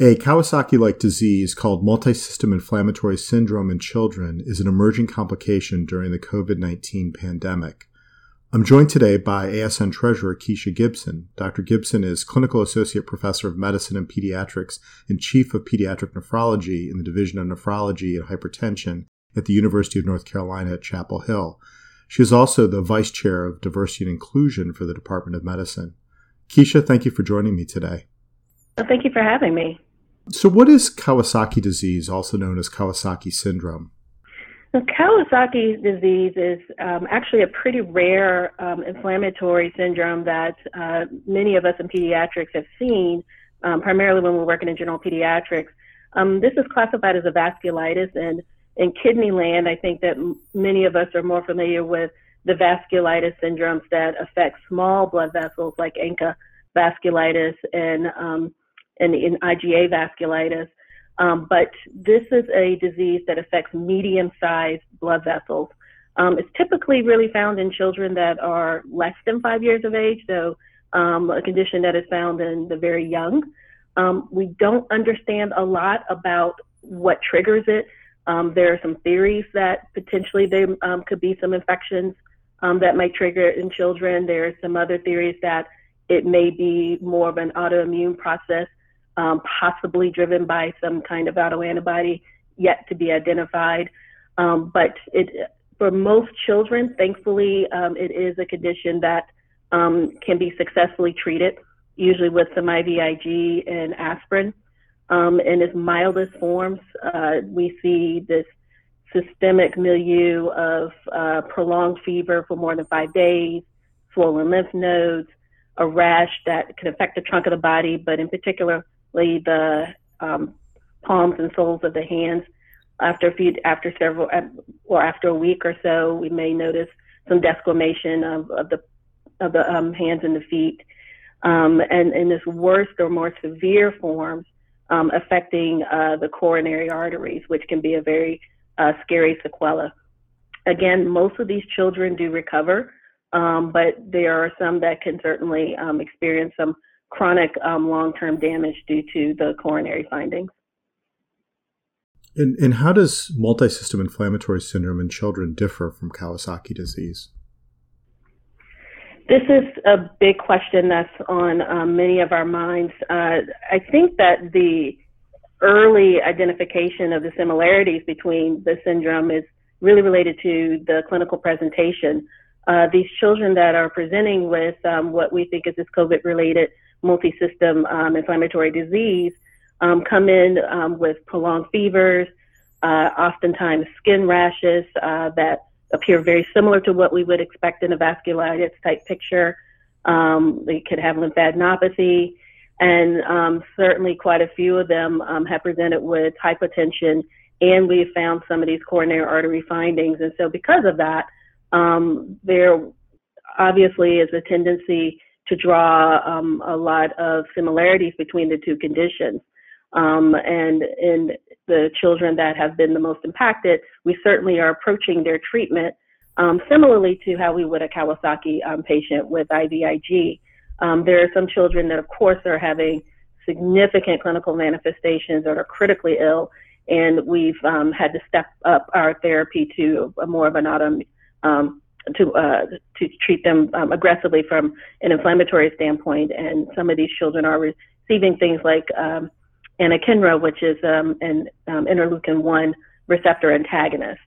A Kawasaki like disease called multisystem inflammatory syndrome in children is an emerging complication during the COVID 19 pandemic. I'm joined today by ASN Treasurer Keisha Gibson. Dr. Gibson is Clinical Associate Professor of Medicine and Pediatrics and Chief of Pediatric Nephrology in the Division of Nephrology and Hypertension at the University of North Carolina at Chapel Hill. She is also the Vice Chair of Diversity and Inclusion for the Department of Medicine. Keisha, thank you for joining me today. Well, thank you for having me. So, what is Kawasaki disease, also known as Kawasaki syndrome? So Kawasaki disease is um, actually a pretty rare um, inflammatory syndrome that uh, many of us in pediatrics have seen, um, primarily when we're working in general pediatrics. Um, this is classified as a vasculitis, and in kidney land, I think that m- many of us are more familiar with the vasculitis syndromes that affect small blood vessels like ANCA vasculitis and um, and in IgA vasculitis. Um, but this is a disease that affects medium-sized blood vessels. Um, it's typically really found in children that are less than five years of age, so um, a condition that is found in the very young. Um, we don't understand a lot about what triggers it. Um, there are some theories that potentially there um, could be some infections that might trigger it in children. There are some other theories that it may be more of an autoimmune process um, possibly driven by some kind of autoantibody yet to be identified. Um, but it, for most children, thankfully, um, it is a condition that um, can be successfully treated, usually with some IVIG and aspirin. Um, in its mildest forms, uh, we see this systemic milieu of uh, prolonged fever for more than five days, swollen lymph nodes, a rash that can affect the trunk of the body, but in particular, the um, palms and soles of the hands. After a few, after several, or after a week or so, we may notice some desquamation of, of the of the um, hands and the feet, um, and in this worst or more severe forms, um, affecting uh, the coronary arteries, which can be a very uh, scary sequela. Again, most of these children do recover, um, but there are some that can certainly um, experience some chronic um, long-term damage due to the coronary findings. And, and how does multisystem inflammatory syndrome in children differ from Kawasaki disease? This is a big question that's on um, many of our minds. Uh, I think that the early identification of the similarities between the syndrome is really related to the clinical presentation. Uh, these children that are presenting with um, what we think is this COVID related multi-system um, inflammatory disease um, come in um, with prolonged fevers, uh, oftentimes skin rashes uh, that appear very similar to what we would expect in a vasculitis type picture. Um, they could have lymphadenopathy, and um, certainly quite a few of them um, have presented with hypotension, and we've found some of these coronary artery findings. And so, because of that, there obviously is a tendency to draw um, a lot of similarities between the two conditions. Um, and in the children that have been the most impacted, we certainly are approaching their treatment um, similarly to how we would a Kawasaki um, patient with IVIG. Um, there are some children that, of course, are having significant clinical manifestations or are critically ill, and we've um, had to step up our therapy to more of an auto, to uh, to treat them um, aggressively from an inflammatory standpoint. And some of these children are receiving things like um, anakinra, which is um, an um, interleukin one receptor antagonist.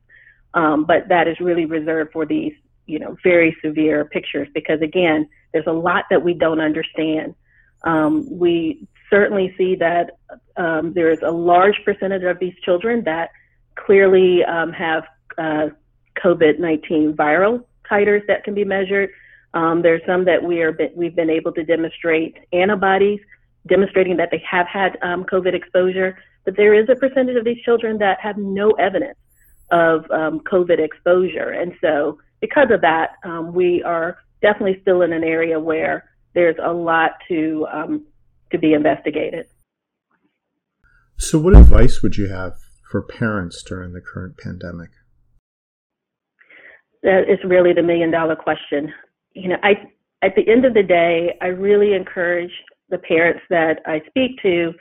Um, but that is really reserved for these, you know, very severe pictures because again, there's a lot that we don't understand. Um, we certainly see that there is a large percentage of these children that clearly have uh, COVID-19 viral titers that can be measured. Um, there's some that we are we've been able to demonstrate antibodies, demonstrating that they have had um, COVID exposure. But there is a percentage of these children that have no evidence of um, COVID exposure, and so because of that, um, we are definitely still in an area where there's a lot to um, to be investigated. So, what advice would you have for parents during the current pandemic? That is really the million dollar question. You know, I at the end of the day, I really encourage the parents that I speak to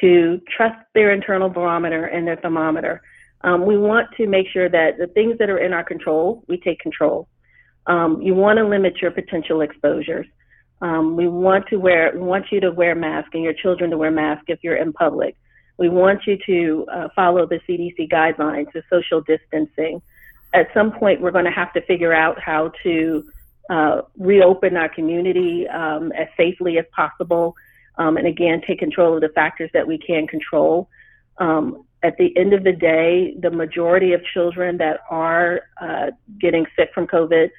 to trust their internal barometer and their thermometer. Um, we want to make sure that the things that are in our control, we take control. Um, you want to limit your potential exposures. Um, we want to wear, we want you to wear masks and your children to wear masks if you're in public. We want you to uh, follow the CDC guidelines of social distancing. At some point, we're going to have to figure out how to uh, reopen our community um, as safely as possible, um, and again, take control of the factors that we can control. Um, at the end of the day, the majority of children that are uh, getting sick from COVID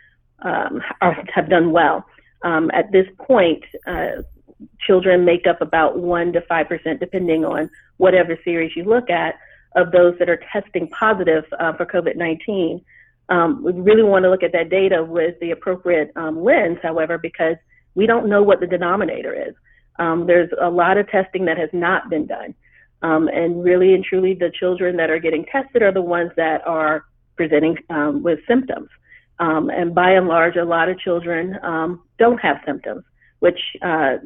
um, are, have done well. Um, at this point, uh, children make up about 1% to 5%, depending on whatever series you look at, of those that are testing positive uh, for COVID 19. Um, we really want to look at that data with the appropriate um, lens, however, because we don't know what the denominator is. Um, there's a lot of testing that has not been done. Um, and really and truly, the children that are getting tested are the ones that are presenting um, with symptoms. Um, and by and large, a lot of children don't have symptoms, which uh,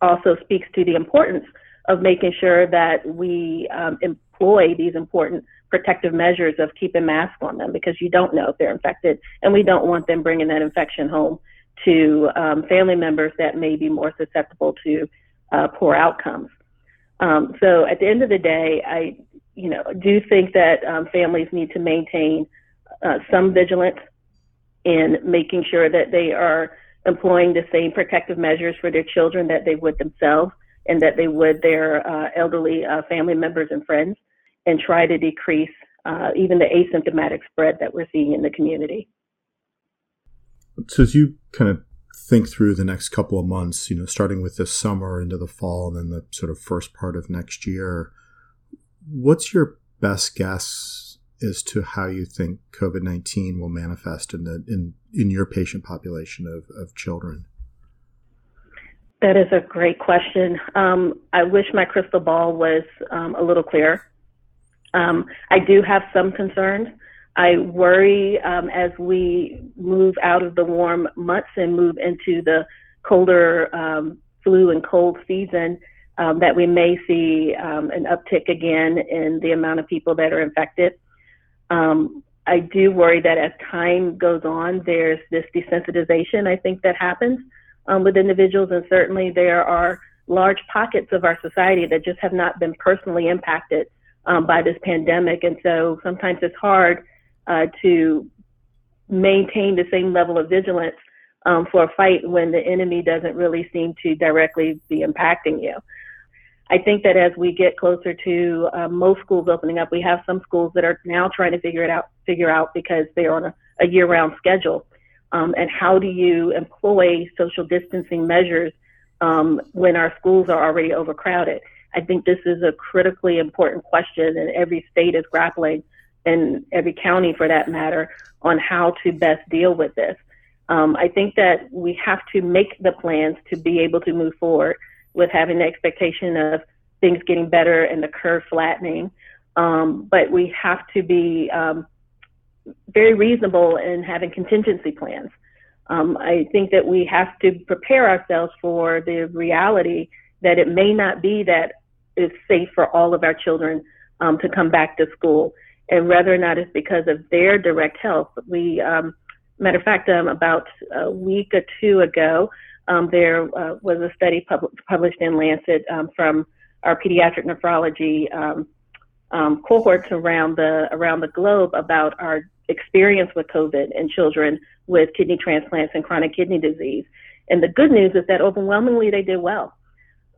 also speaks to the importance of making sure that we um, employ these important protective measures of keeping masks on them because you don't know if they're infected, and we don't want them bringing that infection home to um, family members that may be more susceptible to uh, poor outcomes. Um, so at the end of the day, I, you know, do think that um, families need to maintain uh, some vigilance in making sure that they are employing the same protective measures for their children that they would themselves and that they would their uh, elderly uh, family members and friends, and try to decrease uh, even the asymptomatic spread that we're seeing in the community. So as you kind of think through the next couple of months, you know, starting with this summer into the fall and then the sort of first part of next year, what's your best guess as to how you think COVID nineteen will manifest in the in in your patient population of, of children? That is a great question. Um, I wish my crystal ball was um, a little clearer. Um, I do have some concerns. I worry um, as we move out of the warm months and move into the colder um, flu and cold season um, that we may see um, an uptick again in the amount of people that are infected. Um, I do worry that as time goes on, there's this desensitization, I think, that happens um, with individuals, and certainly there are large pockets of our society that just have not been personally impacted by this pandemic. And so sometimes it's hard uh, to maintain the same level of vigilance um, for a fight when the enemy doesn't really seem to directly be impacting you. I think that as we get closer to uh, most schools opening up, we have some schools that are now trying to figure it out, figure out because they're on a, a year-round schedule. Um, and how do you employ social distancing measures um, when our schools are already overcrowded? I think this is a critically important question, and every state is grappling and every county for that matter on how to best deal with this. Um, I think that we have to make the plans to be able to move forward with having the expectation of things getting better and the curve flattening. Um, but we have to be um, very reasonable in having contingency plans. Um, I think that we have to prepare ourselves for the reality that it may not be that it's safe for all of our children um, to come back to school and whether or not it's because of their direct health. We, um, matter of fact, um, about a week or two ago, um, there uh, was a study pub- published in Lancet um, from our pediatric nephrology um, um, cohorts around the around the globe about our experience with COVID in children with kidney transplants and chronic kidney disease. And the good news is that overwhelmingly they did well.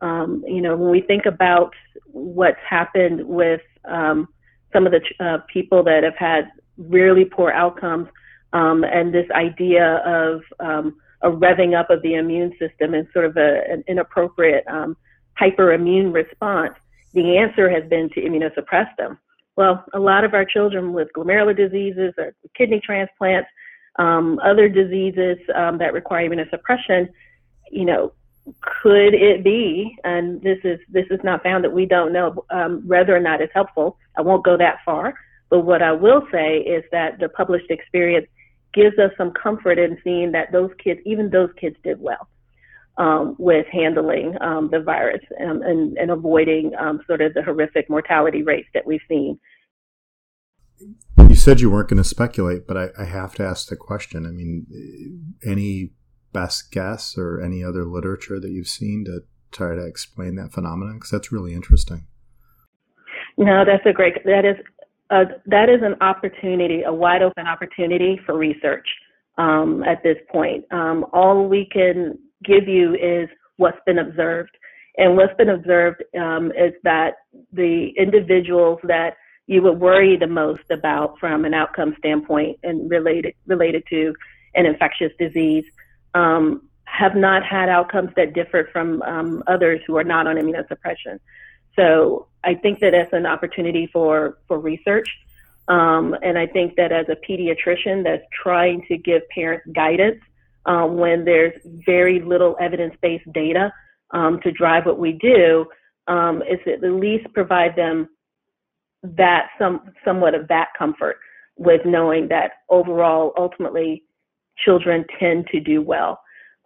Um, you know, when we think about what's happened with um, some of the uh, people that have had really poor outcomes, um, and this idea of um, a revving up of the immune system and sort of a, an inappropriate um, hyperimmune response, the answer has been to immunosuppress them. Well, a lot of our children with glomerular diseases or kidney transplants, um, other diseases that require immunosuppression, you know, could it be, and this is this is not found that we don't know um, whether or not it's helpful. I won't go that far, but what I will say is that the published experience gives us some comfort in seeing that those kids, even those kids, did well. um, with handling um, the virus and, and, and avoiding um, sort of the horrific mortality rates that we've seen. You said you weren't going to speculate, but I, I have to ask the question. I mean, any best guess or any other literature that you've seen to try to explain that phenomenon? Because that's really interesting. No, that's a great. That is a, that is an opportunity, a wide open opportunity for research um, at this point. Um, all we can give you is what's been observed, and what's been observed um, is that the individuals that you would worry the most about from an outcome standpoint and related related to an infectious disease um, have not had outcomes that differ from um, others who are not on immunosuppression. So I think that that's an opportunity for for research. Um, and I think that as a pediatrician that's trying to give parents guidance um, when there's very little evidence-based data um, to drive what we do, um, is at least provide them that some somewhat of that comfort with knowing that overall, ultimately, children tend to do well.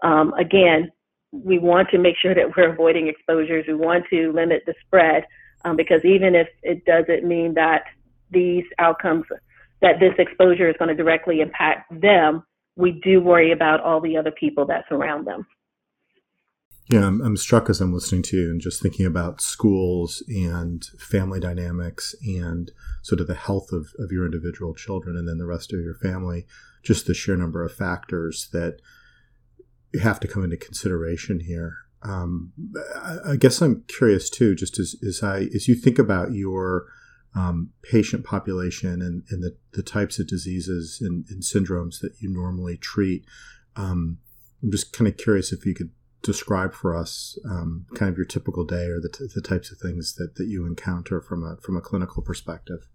Um, again, we want to make sure that we're avoiding exposures. We want to limit the spread um, because even if it doesn't mean that these outcomes, that this exposure is going to directly impact them, we do worry about all the other people that surround them. Yeah, I'm, I'm, struck as I'm listening to you and just thinking about schools and family dynamics and sort of the health of, of your individual children and then the rest of your family, just the sheer number of factors that have to come into consideration here. Um, I, guess I'm curious too, just as, as I as you think about your um, patient population and, and the, the types of diseases and, and syndromes that you normally treat. Um, I'm just kind of curious if you could describe for us um, kind of your typical day or the, t- the types of things that, that you encounter from a from a clinical perspective.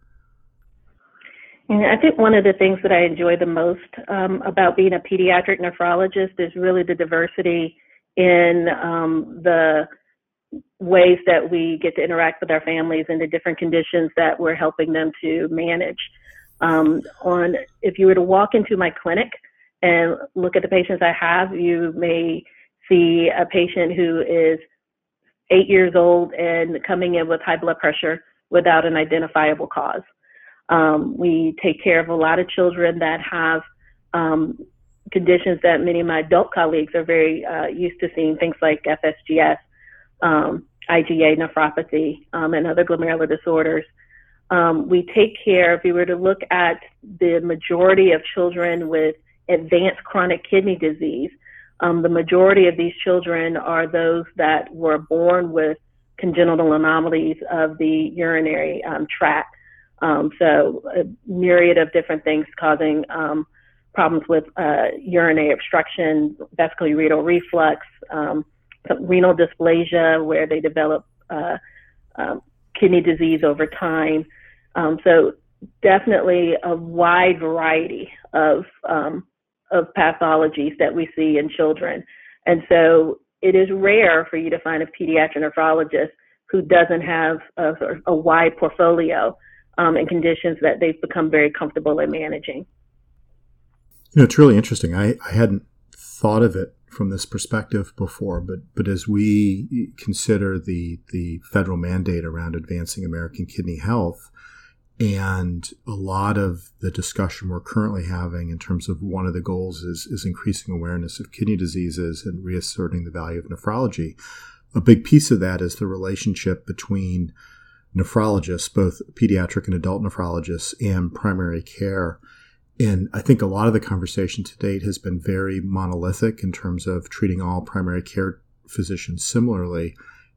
And I think one of the things that I enjoy the most um, about being a pediatric nephrologist is really the diversity in um, the ways that we get to interact with our families and the different conditions that we're helping them to manage. Um, on if you were to walk into my clinic and look at the patients I have, you may see a patient who is eight years old and coming in with high blood pressure without an identifiable cause. Um, we take care of a lot of children that have um, conditions that many of my adult colleagues are very uh, used to seeing, things like FSGS, um, IgA nephropathy, um, and other glomerular disorders. Um, we take care, if we were to look at the majority of children with advanced chronic kidney disease, um, the majority of these children are those that were born with congenital anomalies of the urinary tract. Um, so a myriad of different things causing um, problems with uh, urinary obstruction, vesicular reflux, um, renal dysplasia, where they develop uh, um, kidney disease over time. Um, so definitely a wide variety of um, of pathologies that we see in children, and so it is rare for you to find a pediatric nephrologist who doesn't have a, a wide portfolio um, and conditions that they've become very comfortable in managing. You know, it's really interesting. I, I hadn't thought of it from this perspective before, but but as we consider the the federal mandate around advancing American kidney health, and a lot of the discussion we're currently having in terms of one of the goals is is increasing awareness of kidney diseases and reasserting the value of nephrology. A big piece of that is the relationship between nephrologists, both pediatric and adult nephrologists, and primary care and I think a lot of the conversation to date has been very monolithic in terms of treating all primary care physicians similarly.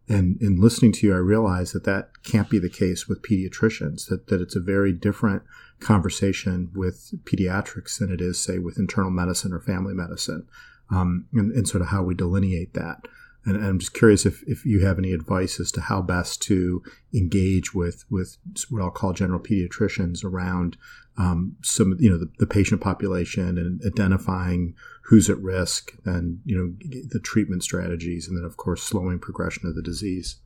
And in listening to you, I realize that that can't be the case with pediatricians, that, that it's a very different conversation with pediatrics than it is, say, with internal medicine or family medicine, um, and, and sort of how we delineate that. And, and, I'm just curious if, if you have any advice as to how best to engage with, with what I'll call general pediatricians around um, some, you know, the, the, patient population and identifying who's at risk and, you know, the treatment strategies and then, of course, slowing progression of the disease.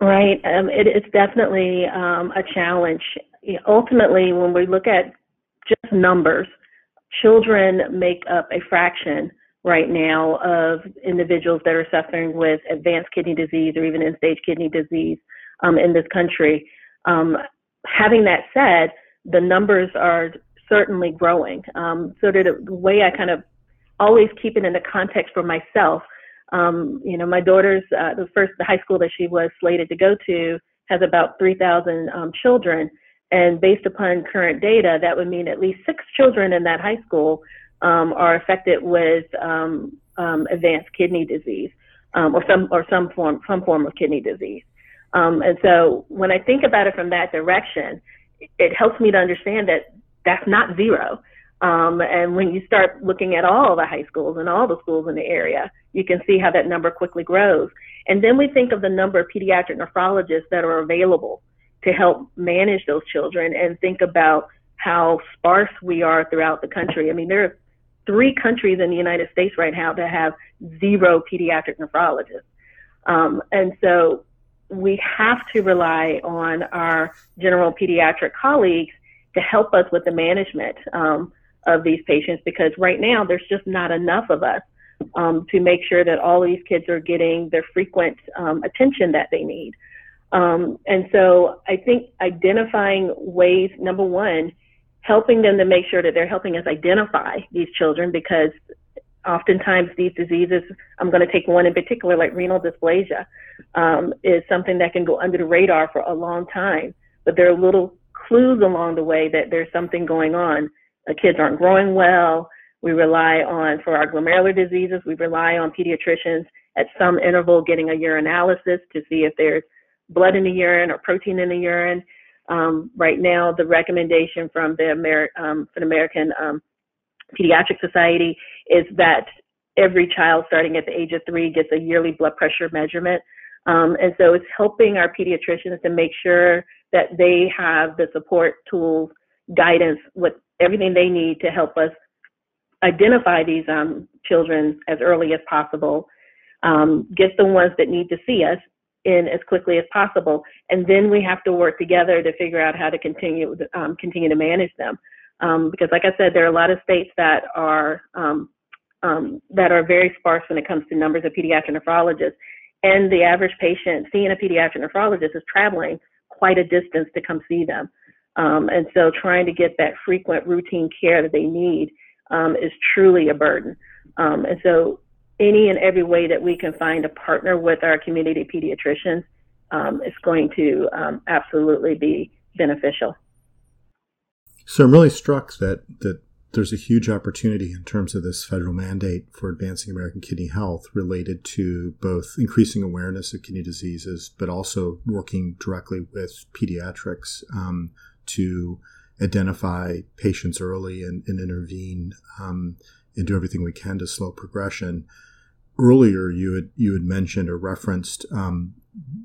Right. Um, it's definitely um, a challenge. Ultimately, when we look at just numbers, children make up a fraction right now of individuals that are suffering with advanced kidney disease or even end-stage kidney disease um, in this country. Um, having that said, the numbers are certainly growing. Um, so the way I kind of always keep it in the context for myself. Um, you know, my daughter's uh, the first the high school that she was slated to go to has about 3,000 um, children, and based upon current data, that would mean at least six children in that high school um, are affected with um, um, advanced kidney disease um, or some or some form some form of kidney disease. Um, and so when I think about it from that direction, it helps me to understand that that's not zero. Um, and when you start looking at all the high schools and all the schools in the area, you can see how that number quickly grows. And then we think of the number of pediatric nephrologists that are available to help manage those children and think about how sparse we are throughout the country. I mean, there are three countries in the United States right now that have zero pediatric nephrologists. Um, and so we have to rely on our general pediatric colleagues to help us with the management um, of these patients because right now there's just not enough of us um, to make sure that all these kids are getting their frequent um, attention that they need. Um, and so I think identifying ways, number one, helping them to make sure that they're helping us identify these children because oftentimes these diseases, I'm going to take one in particular, like renal dysplasia, um, is something that can go under the radar for a long time. But there are little clues along the way that there's something going on. The kids aren't growing well. We rely on, for our glomerular diseases, we rely on pediatricians at some interval getting a urinalysis to see if there's blood in the urine or protein in the urine. Um, right now, the recommendation from the Amer- um, the American um, Pediatric Society is that every child starting at the age of three gets a yearly blood pressure measurement. Um, and so it's helping our pediatricians to make sure that they have the support tools, guidance, with everything they need to help us identify these um, children as early as possible, um, get the ones that need to see us in as quickly as possible, and then we have to work together to figure out how to continue um, continue to manage them. Um, because, like I said, there are a lot of states that are um, um, that are very sparse when it comes to numbers of pediatric nephrologists, and the average patient seeing a pediatric nephrologist is traveling quite a distance to come see them. Um, and so, trying to get that frequent routine care that they need um, is truly a burden. and so, any and every way that we can find a partner with our community pediatricians um, is going to um, absolutely be beneficial. So I'm really struck that that there's a huge opportunity in terms of this federal mandate for advancing American kidney health related to both increasing awareness of kidney diseases, but also working directly with pediatrics um, to identify patients early and, and intervene um, and do everything we can to slow progression earlier you had you had mentioned or referenced um,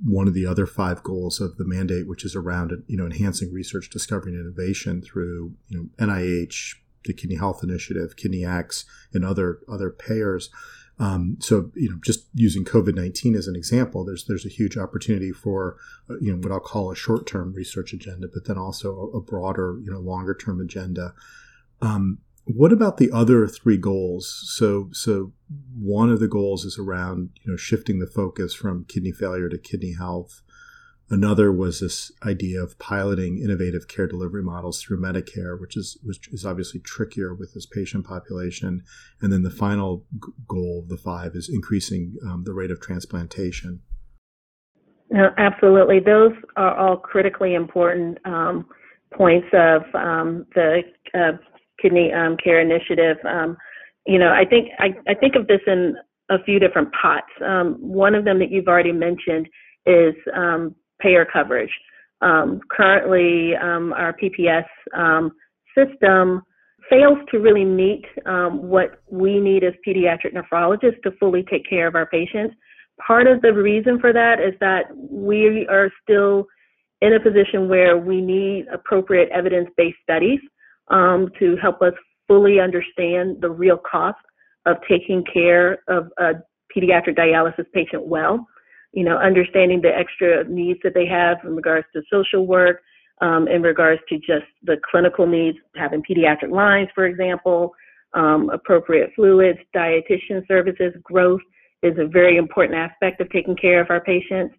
one of the other five goals of the mandate, which is around you know enhancing research, discovery, and innovation through you know NIH, the Kidney Health Initiative, KidneyX, and other other payers. Um, so you know, just using COVID nineteen as an example, there's there's a huge opportunity for uh, you know what I'll call a short term research agenda, but then also a, a broader you know longer term agenda. Um, what about the other three goals? So, so one of the goals is around you know shifting the focus from kidney failure to kidney health. Another was this idea of piloting innovative care delivery models through Medicare, which is which is obviously trickier with this patient population. And then the final goal of the five is increasing um, the rate of transplantation. No, absolutely, those are all critically important um, points of um, the uh, kidney um, care initiative. Um, you know, I think I, I think of this in a few different pots. Um, one of them that you've already mentioned is um, payer coverage. Um, currently, um, our PPS system fails to really meet what we need as pediatric nephrologists to fully take care of our patients. Part of the reason for that is that we are still in a position where we need appropriate evidence-based studies um, to help us fully understand the real cost of taking care of a pediatric dialysis patient well. You know, understanding the extra needs that they have in regards to social work, um, in regards to just the clinical needs, having pediatric lines, for example, um, appropriate fluids, dietitian services, growth is a very important aspect of taking care of our patients.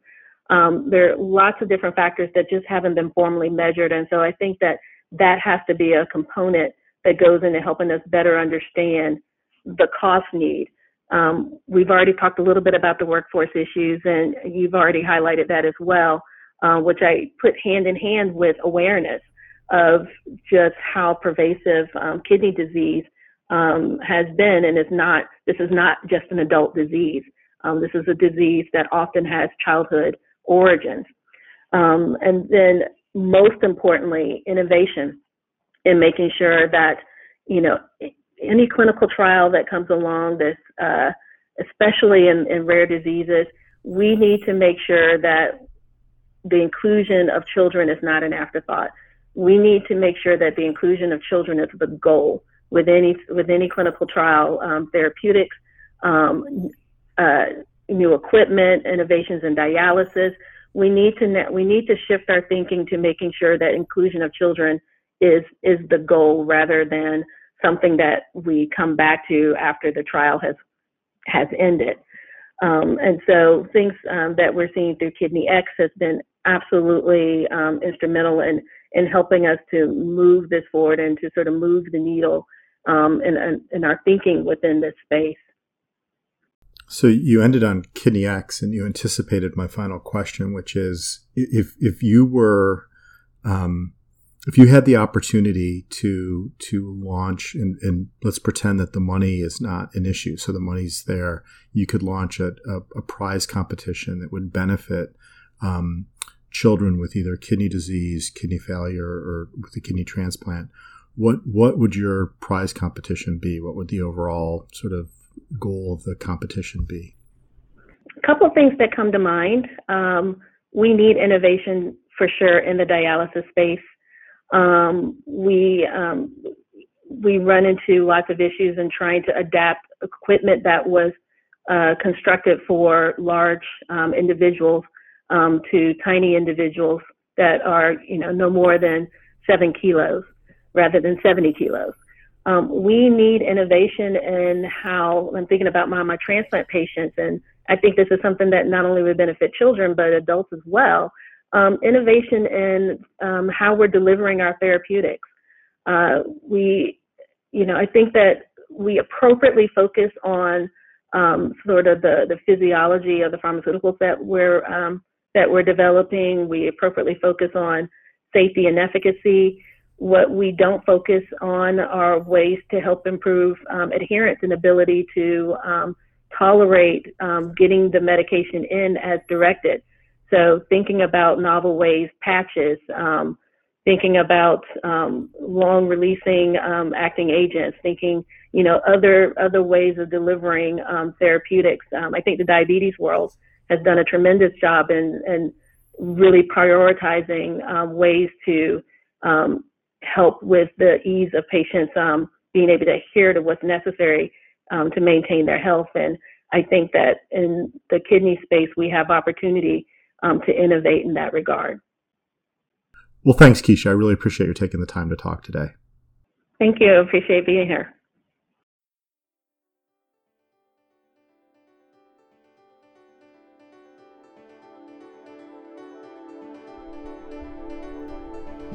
Um, there are lots of different factors that just haven't been formally measured, and so I think that that has to be a component that goes into helping us better understand the cost need. Um, we've already talked a little bit about the workforce issues, and you've already highlighted that as well, uh, which I put hand in hand with awareness of just how pervasive um, kidney disease um, has been, and is not. This is not just an adult disease. Um, this is a disease that often has childhood origins, um, and then most importantly, innovation in making sure that you know any clinical trial that comes along, this uh, especially in, in rare diseases, we need to make sure that the inclusion of children is not an afterthought. We need to make sure that the inclusion of children is the goal with any with any clinical trial, um, therapeutics, um, uh, new equipment, innovations in dialysis. We need to we need to shift our thinking to making sure that inclusion of children is is the goal rather than something that we come back to after the trial has has ended. Um, and so things um, that we're seeing through Kidney X has been absolutely um, instrumental in in helping us to move this forward and to sort of move the needle um, in, in our thinking within this space. So you ended on Kidney X, and you anticipated my final question, which is if if you were um, if you had the opportunity to to launch and, and, let's pretend that the money is not an issue so the money's there you could launch a, a, a prize competition that would benefit um, children with either kidney disease kidney failure or with a kidney transplant what what would your prize competition be? What would the overall sort of goal of the competition be? A couple of things that come to mind. Um, we need innovation for sure in the dialysis space. Um, we um, we run into lots of issues in trying to adapt equipment that was uh, constructed for large um, individuals um, to tiny individuals that are you know no more than seven kilos rather than 70 kilos. Um, we need innovation in how I'm thinking about my, my transplant patients, and I think this is something that not only would benefit children but adults as well um, innovation in um, how we're delivering our therapeutics. Uh, we, you know, I think that we appropriately focus on um, sort of the, the physiology of the pharmaceuticals that we're um, that we're developing. We appropriately focus on safety and efficacy. What we don't focus on are ways to help improve um, adherence and ability to um, tolerate getting the medication in as directed. So thinking about novel ways, patches, um, thinking about um, long releasing um, acting agents, thinking you know other other ways of delivering um, therapeutics. Um, I think the diabetes world has done a tremendous job in, in really prioritizing um, ways to help with the ease of patients being able to adhere to what's necessary to maintain their health. And I think that in the kidney space, we have opportunity um, to innovate in that regard. Well, thanks, Keisha. I really appreciate you taking the time to talk today. Thank you. Appreciate being here.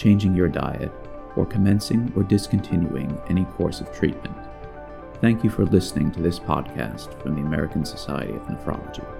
changing your diet, or commencing or discontinuing any course of treatment. Thank you for listening to this podcast from the American Society of Nephrology.